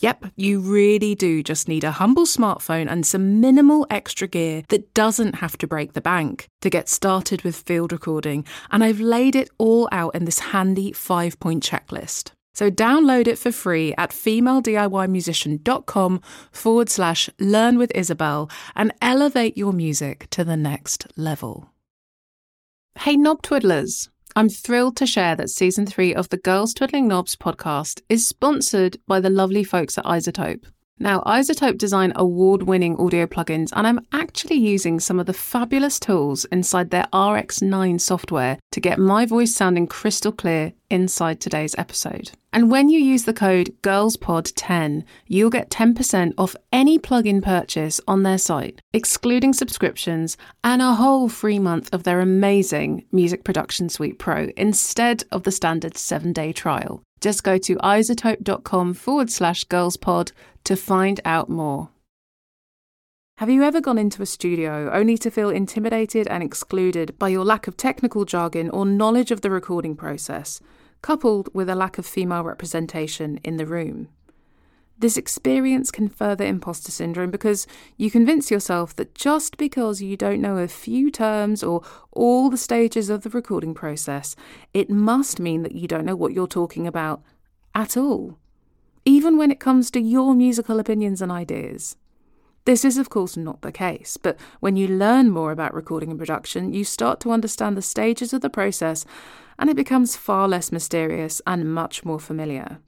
Yep, you really do just need a humble smartphone and some minimal extra gear that doesn't have to break the bank to get started with field recording. And I've laid it all out in this handy five point checklist. So download it for free at femalediymusician.com forward slash learn with Isabel and elevate your music to the next level. Hey, knob twiddlers. I'm thrilled to share that season three of the Girls Twiddling Knobs podcast is sponsored by the lovely folks at iZotope. Now, iZotope design award winning audio plugins, and I'm actually using some of the fabulous tools inside their RX9 software to get my voice sounding crystal clear inside today's episode. And when you use the code GIRLSPOD10, you'll get 10% off any plugin purchase on their site, excluding subscriptions, and a whole free month of their amazing Music Production Suite Pro instead of the standard seven day trial. Just go to izotope.com forward slash girlspod to find out more. Have you ever gone into a studio only to feel intimidated and excluded by your lack of technical jargon or knowledge of the recording process, coupled with a lack of female representation in the room? This experience can further imposter syndrome because you convince yourself that just because you don't know a few terms or all the stages of the recording process, it must mean that you don't know what you're talking about at all, even when it comes to your musical opinions and ideas. This is, of course, not the case, but when you learn more about recording and production, you start to understand the stages of the process and it becomes far less mysterious and much more familiar.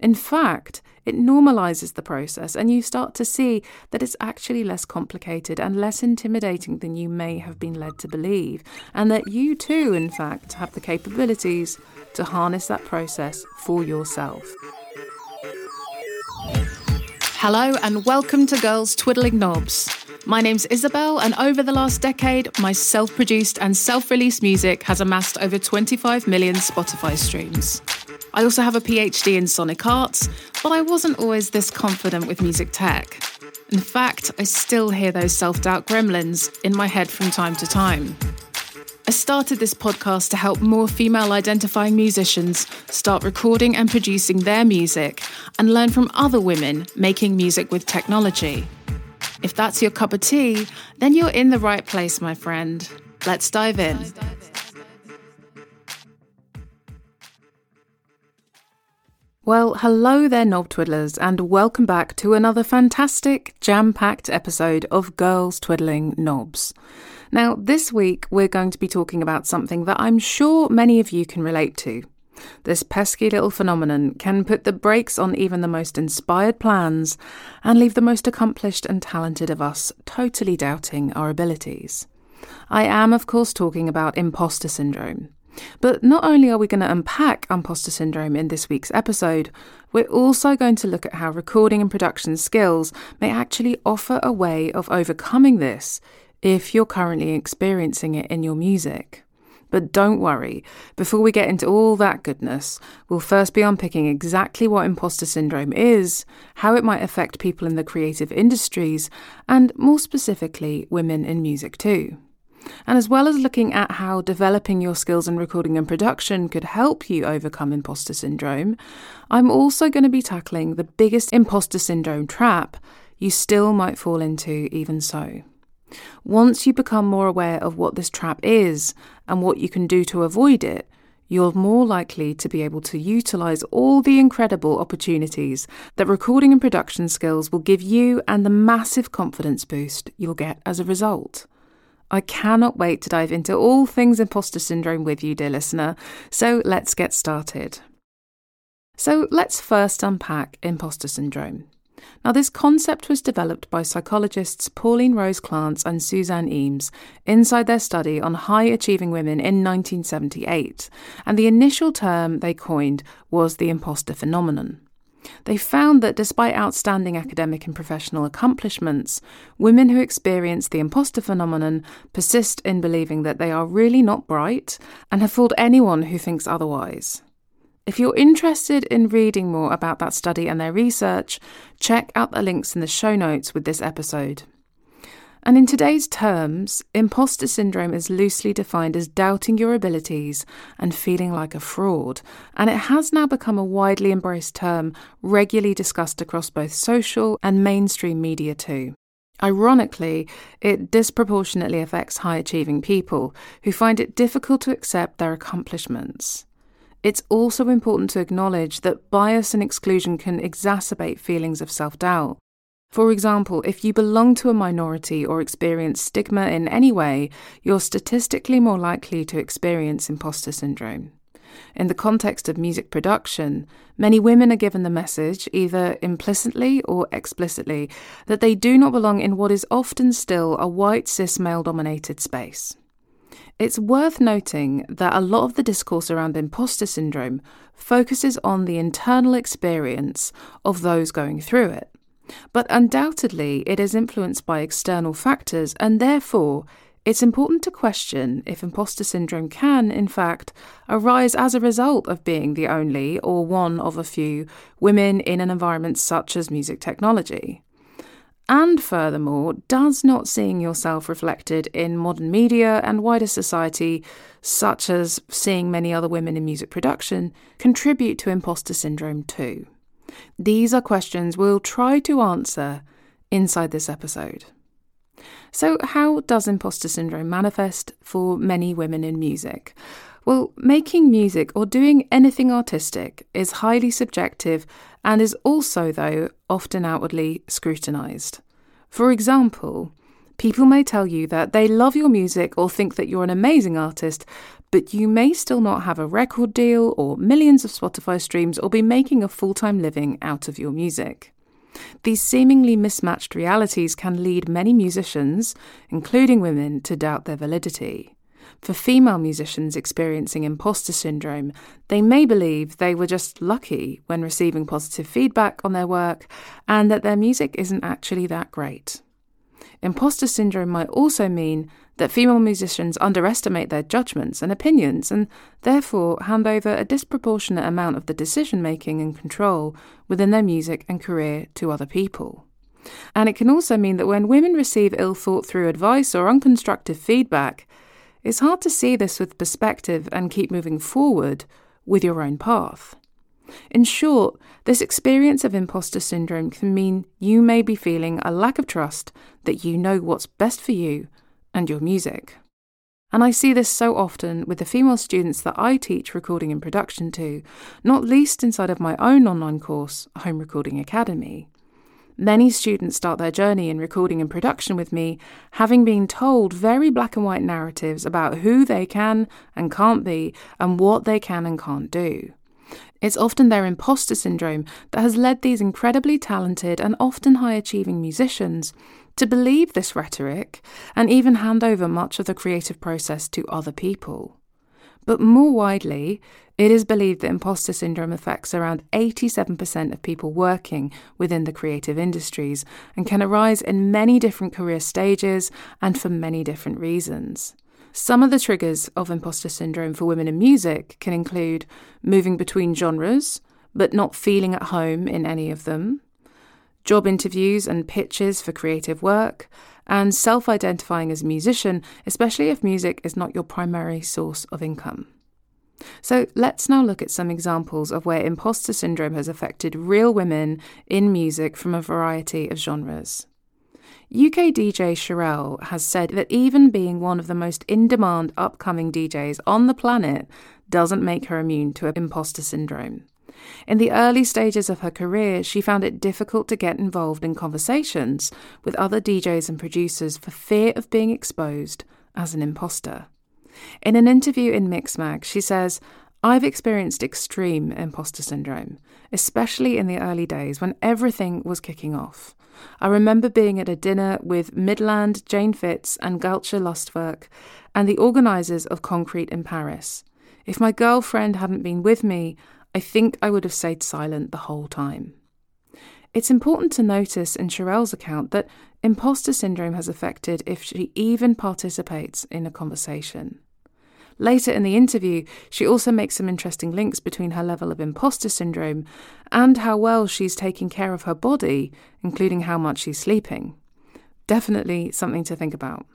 In fact, it normalizes the process, and you start to see that it's actually less complicated and less intimidating than you may have been led to believe, and that you too, in fact, have the capabilities to harness that process for yourself. Hello, and welcome to Girls Twiddling Knobs. My name's Isabel, and over the last decade, my self produced and self released music has amassed over 25 million Spotify streams. I also have a PhD in sonic arts, but I wasn't always this confident with music tech. In fact, I still hear those self doubt gremlins in my head from time to time. I started this podcast to help more female identifying musicians start recording and producing their music and learn from other women making music with technology. If that's your cup of tea, then you're in the right place, my friend. Let's dive in. Well, hello there, knob twiddlers, and welcome back to another fantastic, jam packed episode of Girls Twiddling Knobs. Now, this week we're going to be talking about something that I'm sure many of you can relate to. This pesky little phenomenon can put the brakes on even the most inspired plans and leave the most accomplished and talented of us totally doubting our abilities. I am, of course, talking about imposter syndrome. But not only are we going to unpack imposter syndrome in this week's episode, we're also going to look at how recording and production skills may actually offer a way of overcoming this if you're currently experiencing it in your music. But don't worry, before we get into all that goodness, we'll first be unpicking exactly what imposter syndrome is, how it might affect people in the creative industries, and more specifically, women in music too. And as well as looking at how developing your skills in recording and production could help you overcome imposter syndrome, I'm also going to be tackling the biggest imposter syndrome trap you still might fall into, even so. Once you become more aware of what this trap is and what you can do to avoid it, you're more likely to be able to utilize all the incredible opportunities that recording and production skills will give you and the massive confidence boost you'll get as a result. I cannot wait to dive into all things imposter syndrome with you, dear listener. So let's get started. So let's first unpack imposter syndrome. Now, this concept was developed by psychologists Pauline Rose Clance and Suzanne Imes inside their study on high achieving women in 1978, and the initial term they coined was the imposter phenomenon. They found that despite outstanding academic and professional accomplishments, women who experience the imposter phenomenon persist in believing that they are really not bright and have fooled anyone who thinks otherwise. If you're interested in reading more about that study and their research, check out the links in the show notes with this episode. And in today's terms, imposter syndrome is loosely defined as doubting your abilities and feeling like a fraud, and it has now become a widely embraced term regularly discussed across both social and mainstream media too. Ironically, it disproportionately affects high achieving people who find it difficult to accept their accomplishments. It's also important to acknowledge that bias and exclusion can exacerbate feelings of self doubt. For example, if you belong to a minority or experience stigma in any way, you're statistically more likely to experience imposter syndrome. In the context of music production, many women are given the message, either implicitly or explicitly, that they do not belong in what is often still a white cis male dominated space. It's worth noting that a lot of the discourse around imposter syndrome focuses on the internal experience of those going through it. But undoubtedly, it is influenced by external factors, and therefore, it's important to question if imposter syndrome can, in fact, arise as a result of being the only or one of a few women in an environment such as music technology. And furthermore, does not seeing yourself reflected in modern media and wider society, such as seeing many other women in music production, contribute to imposter syndrome too? These are questions we'll try to answer inside this episode. So, how does imposter syndrome manifest for many women in music? Well, making music or doing anything artistic is highly subjective and is also, though, often outwardly scrutinised. For example, people may tell you that they love your music or think that you're an amazing artist, but you may still not have a record deal or millions of Spotify streams or be making a full time living out of your music. These seemingly mismatched realities can lead many musicians, including women, to doubt their validity. For female musicians experiencing imposter syndrome, they may believe they were just lucky when receiving positive feedback on their work and that their music isn't actually that great. Imposter syndrome might also mean that female musicians underestimate their judgments and opinions and therefore hand over a disproportionate amount of the decision making and control within their music and career to other people. And it can also mean that when women receive ill thought through advice or unconstructive feedback, it's hard to see this with perspective and keep moving forward with your own path. In short, this experience of imposter syndrome can mean you may be feeling a lack of trust that you know what's best for you and your music. And I see this so often with the female students that I teach recording and production to, not least inside of my own online course, Home Recording Academy. Many students start their journey in recording and production with me having been told very black and white narratives about who they can and can't be and what they can and can't do. It's often their imposter syndrome that has led these incredibly talented and often high achieving musicians to believe this rhetoric and even hand over much of the creative process to other people. But more widely, it is believed that imposter syndrome affects around 87% of people working within the creative industries and can arise in many different career stages and for many different reasons. Some of the triggers of imposter syndrome for women in music can include moving between genres, but not feeling at home in any of them, job interviews and pitches for creative work, and self identifying as a musician, especially if music is not your primary source of income. So let's now look at some examples of where imposter syndrome has affected real women in music from a variety of genres. UK DJ Sherelle has said that even being one of the most in demand upcoming DJs on the planet doesn't make her immune to imposter syndrome. In the early stages of her career, she found it difficult to get involved in conversations with other DJs and producers for fear of being exposed as an imposter. In an interview in Mixmag, she says, I've experienced extreme imposter syndrome, especially in the early days when everything was kicking off. I remember being at a dinner with Midland, Jane Fitz, and Galcher Lustwerk, and the organisers of Concrete in Paris. If my girlfriend hadn't been with me, I think I would have stayed silent the whole time. It's important to notice in Sherelle's account that imposter syndrome has affected if she even participates in a conversation. Later in the interview, she also makes some interesting links between her level of imposter syndrome and how well she's taking care of her body, including how much she's sleeping. Definitely something to think about.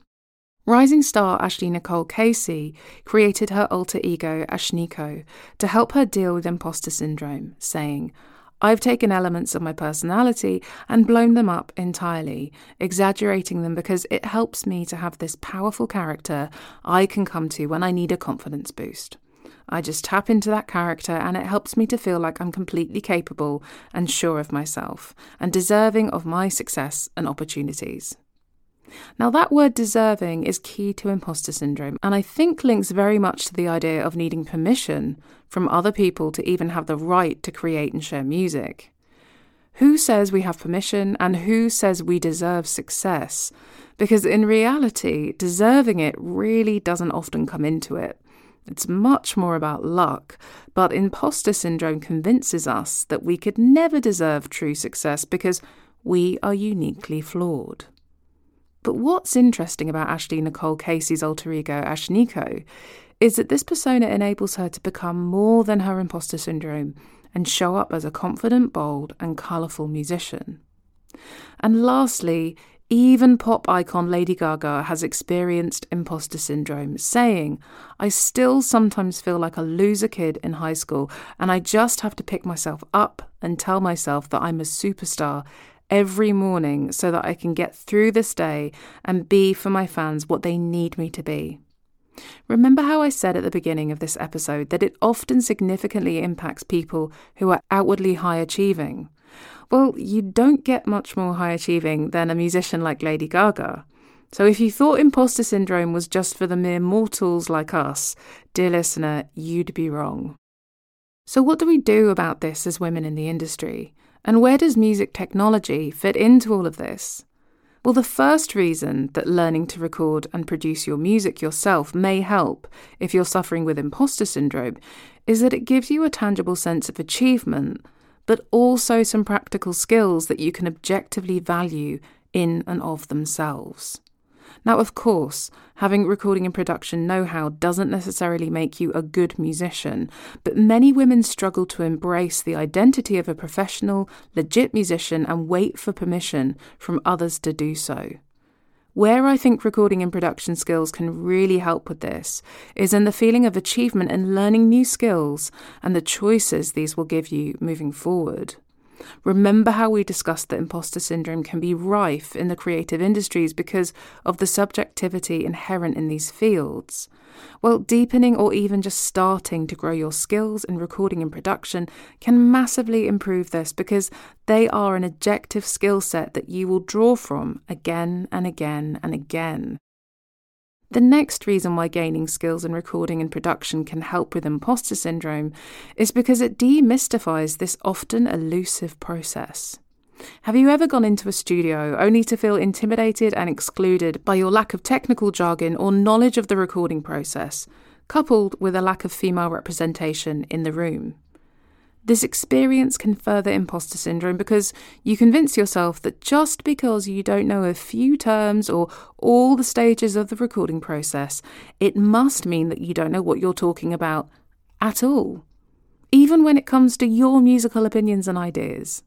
Rising star Ashley Nicole Casey created her alter ego Ashnikko to help her deal with imposter syndrome, saying, I've taken elements of my personality and blown them up entirely, exaggerating them because it helps me to have this powerful character I can come to when I need a confidence boost. I just tap into that character and it helps me to feel like I'm completely capable and sure of myself and deserving of my success and opportunities. Now, that word deserving is key to imposter syndrome, and I think links very much to the idea of needing permission from other people to even have the right to create and share music. Who says we have permission and who says we deserve success? Because in reality, deserving it really doesn't often come into it. It's much more about luck, but imposter syndrome convinces us that we could never deserve true success because we are uniquely flawed. But what's interesting about Ashley Nicole Casey's alter ego, Ashnikko, is that this persona enables her to become more than her imposter syndrome and show up as a confident, bold, and colourful musician. And lastly, even pop icon Lady Gaga has experienced imposter syndrome, saying, I still sometimes feel like a loser kid in high school, and I just have to pick myself up and tell myself that I'm a superstar every morning so that I can get through this day and be for my fans what they need me to be. Remember how I said at the beginning of this episode that it often significantly impacts people who are outwardly high achieving? Well, you don't get much more high achieving than a musician like Lady Gaga. So if you thought imposter syndrome was just for the mere mortals like us, dear listener, you'd be wrong. So, what do we do about this as women in the industry? And where does music technology fit into all of this? Well, the first reason that learning to record and produce your music yourself may help if you're suffering with imposter syndrome is that it gives you a tangible sense of achievement, but also some practical skills that you can objectively value in and of themselves. Now, of course, having recording and production know how doesn't necessarily make you a good musician, but many women struggle to embrace the identity of a professional, legit musician and wait for permission from others to do so. Where I think recording and production skills can really help with this is in the feeling of achievement and learning new skills and the choices these will give you moving forward. Remember how we discussed that imposter syndrome can be rife in the creative industries because of the subjectivity inherent in these fields? Well, deepening or even just starting to grow your skills in recording and production can massively improve this because they are an objective skill set that you will draw from again and again and again. The next reason why gaining skills in recording and production can help with imposter syndrome is because it demystifies this often elusive process. Have you ever gone into a studio only to feel intimidated and excluded by your lack of technical jargon or knowledge of the recording process, coupled with a lack of female representation in the room? This experience can further imposter syndrome because you convince yourself that just because you don't know a few terms or all the stages of the recording process, it must mean that you don't know what you're talking about at all, even when it comes to your musical opinions and ideas.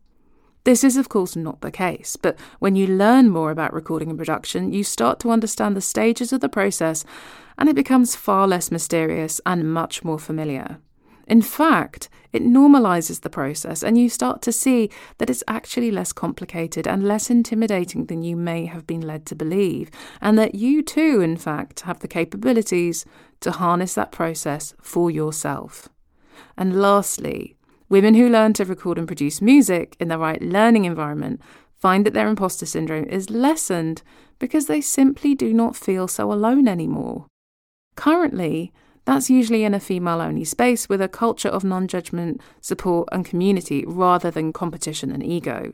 This is, of course, not the case, but when you learn more about recording and production, you start to understand the stages of the process and it becomes far less mysterious and much more familiar. In fact, it normalizes the process, and you start to see that it's actually less complicated and less intimidating than you may have been led to believe, and that you too, in fact, have the capabilities to harness that process for yourself. And lastly, women who learn to record and produce music in the right learning environment find that their imposter syndrome is lessened because they simply do not feel so alone anymore. Currently, that's usually in a female only space with a culture of non judgment, support, and community rather than competition and ego.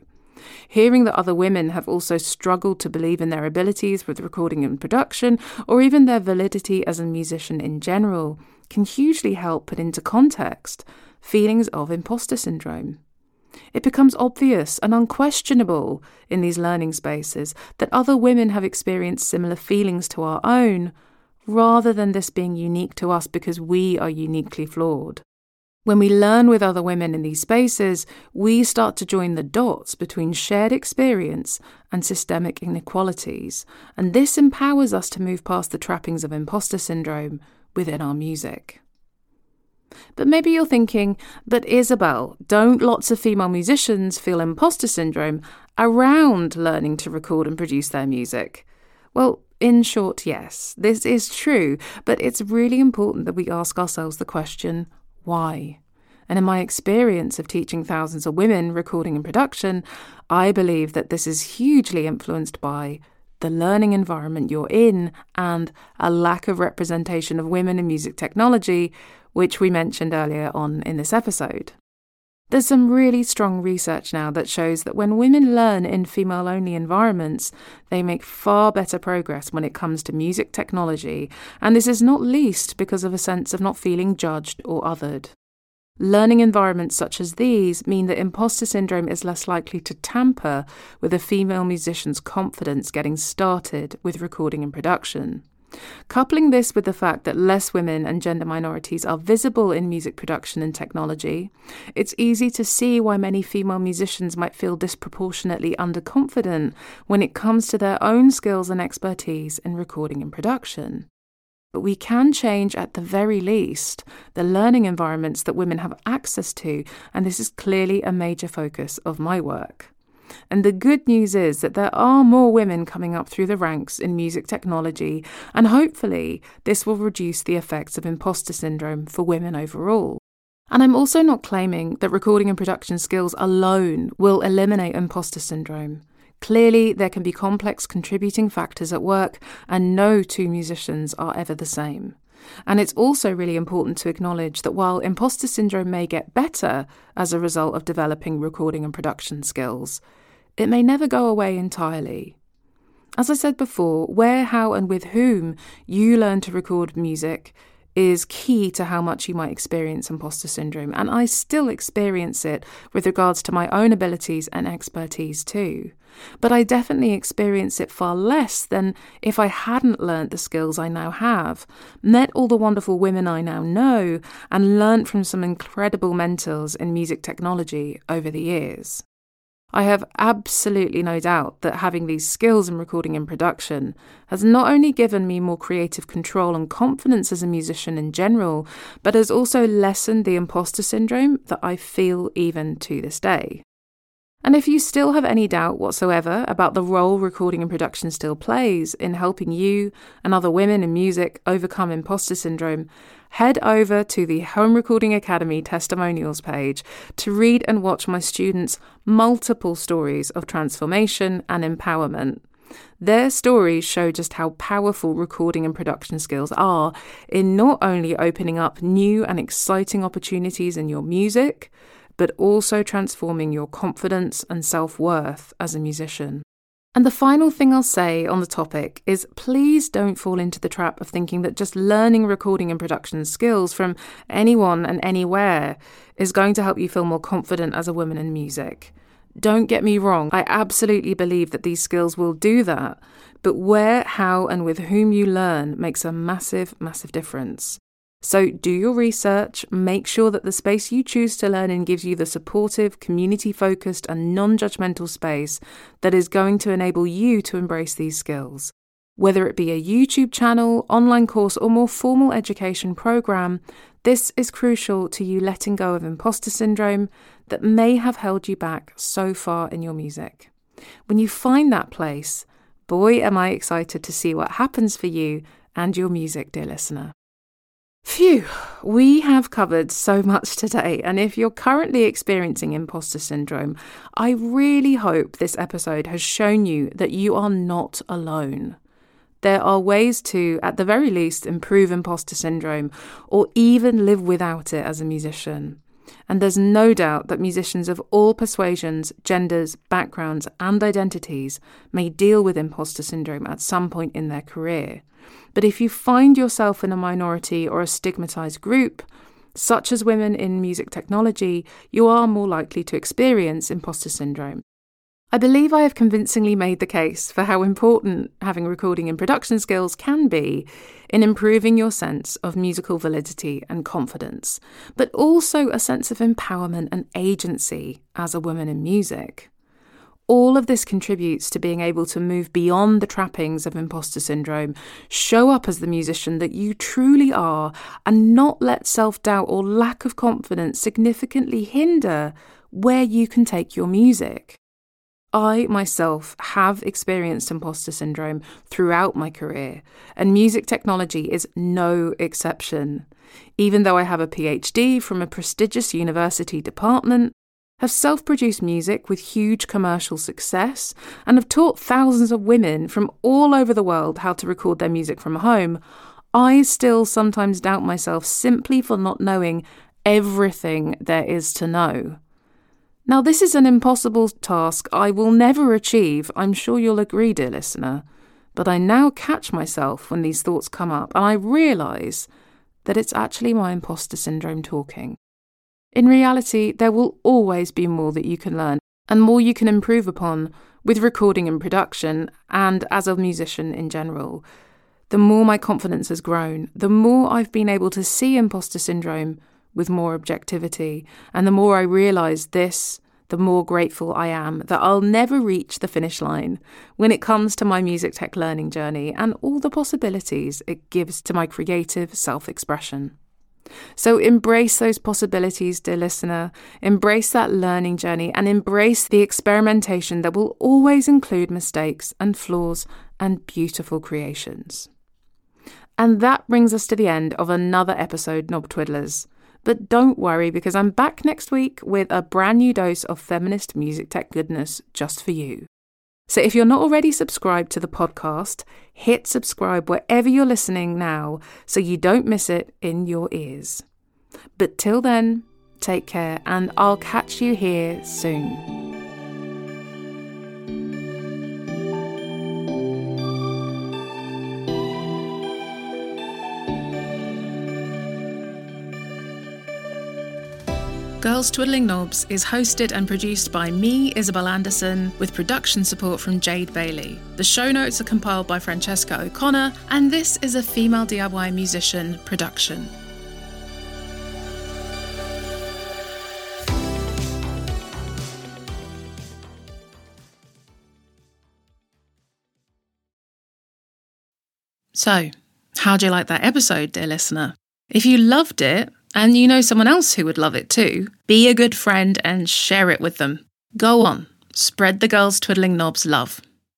Hearing that other women have also struggled to believe in their abilities with recording and production, or even their validity as a musician in general, can hugely help put into context feelings of imposter syndrome. It becomes obvious and unquestionable in these learning spaces that other women have experienced similar feelings to our own, rather than this being unique to us because we are uniquely flawed. When we learn with other women in these spaces, we start to join the dots between shared experience and systemic inequalities, and this empowers us to move past the trappings of imposter syndrome within our music. But maybe you're thinking, but Isabel, don't lots of female musicians feel imposter syndrome around learning to record and produce their music? Well, in short, yes, this is true, but it's really important that we ask ourselves the question why? And in my experience of teaching thousands of women recording and production, I believe that this is hugely influenced by the learning environment you're in and a lack of representation of women in music technology, which we mentioned earlier on in this episode. There's some really strong research now that shows that when women learn in female only environments, they make far better progress when it comes to music technology, and this is not least because of a sense of not feeling judged or othered. Learning environments such as these mean that imposter syndrome is less likely to tamper with a female musician's confidence getting started with recording and production. Coupling this with the fact that less women and gender minorities are visible in music production and technology, it's easy to see why many female musicians might feel disproportionately underconfident when it comes to their own skills and expertise in recording and production. But we can change, at the very least, the learning environments that women have access to, and this is clearly a major focus of my work. And the good news is that there are more women coming up through the ranks in music technology, and hopefully, this will reduce the effects of imposter syndrome for women overall. And I'm also not claiming that recording and production skills alone will eliminate imposter syndrome. Clearly, there can be complex contributing factors at work, and no two musicians are ever the same. And it's also really important to acknowledge that while imposter syndrome may get better as a result of developing recording and production skills, it may never go away entirely. As I said before, where, how, and with whom you learn to record music is key to how much you might experience imposter syndrome, and I still experience it with regards to my own abilities and expertise too. But I definitely experience it far less than if I hadn't learnt the skills I now have, met all the wonderful women I now know, and learnt from some incredible mentors in music technology over the years. I have absolutely no doubt that having these skills in recording and production has not only given me more creative control and confidence as a musician in general, but has also lessened the imposter syndrome that I feel even to this day. And if you still have any doubt whatsoever about the role recording and production still plays in helping you and other women in music overcome imposter syndrome, head over to the Home Recording Academy testimonials page to read and watch my students' multiple stories of transformation and empowerment. Their stories show just how powerful recording and production skills are in not only opening up new and exciting opportunities in your music, but also transforming your confidence and self worth as a musician. And the final thing I'll say on the topic is please don't fall into the trap of thinking that just learning recording and production skills from anyone and anywhere is going to help you feel more confident as a woman in music. Don't get me wrong, I absolutely believe that these skills will do that, but where, how, and with whom you learn makes a massive, massive difference. So, do your research, make sure that the space you choose to learn in gives you the supportive, community focused, and non judgmental space that is going to enable you to embrace these skills. Whether it be a YouTube channel, online course, or more formal education program, this is crucial to you letting go of imposter syndrome that may have held you back so far in your music. When you find that place, boy, am I excited to see what happens for you and your music, dear listener. Phew, we have covered so much today, and if you're currently experiencing imposter syndrome, I really hope this episode has shown you that you are not alone. There are ways to, at the very least, improve imposter syndrome or even live without it as a musician. And there's no doubt that musicians of all persuasions, genders, backgrounds, and identities may deal with imposter syndrome at some point in their career. But if you find yourself in a minority or a stigmatized group, such as women in music technology, you are more likely to experience imposter syndrome. I believe I have convincingly made the case for how important having recording and production skills can be in improving your sense of musical validity and confidence, but also a sense of empowerment and agency as a woman in music. All of this contributes to being able to move beyond the trappings of imposter syndrome, show up as the musician that you truly are, and not let self doubt or lack of confidence significantly hinder where you can take your music. I myself have experienced imposter syndrome throughout my career, and music technology is no exception. Even though I have a PhD from a prestigious university department, have self produced music with huge commercial success, and have taught thousands of women from all over the world how to record their music from home, I still sometimes doubt myself simply for not knowing everything there is to know. Now, this is an impossible task I will never achieve, I'm sure you'll agree, dear listener. But I now catch myself when these thoughts come up, and I realise that it's actually my imposter syndrome talking. In reality, there will always be more that you can learn and more you can improve upon with recording and production, and as a musician in general. The more my confidence has grown, the more I've been able to see imposter syndrome with more objectivity. And the more I realise this, the more grateful I am that I'll never reach the finish line when it comes to my music tech learning journey and all the possibilities it gives to my creative self expression. So embrace those possibilities, dear listener. Embrace that learning journey and embrace the experimentation that will always include mistakes and flaws and beautiful creations. And that brings us to the end of another episode, Knob Twiddlers. But don't worry because I'm back next week with a brand new dose of feminist music tech goodness just for you. So if you're not already subscribed to the podcast, hit subscribe wherever you're listening now so you don't miss it in your ears. But till then, take care and I'll catch you here soon. Girls Twiddling Knobs is hosted and produced by me, Isabel Anderson, with production support from Jade Bailey. The show notes are compiled by Francesca O'Connor, and this is a female DIY musician production. So, how do you like that episode, dear listener? If you loved it, and you know someone else who would love it too, be a good friend and share it with them. Go on, spread the girls twiddling knobs love.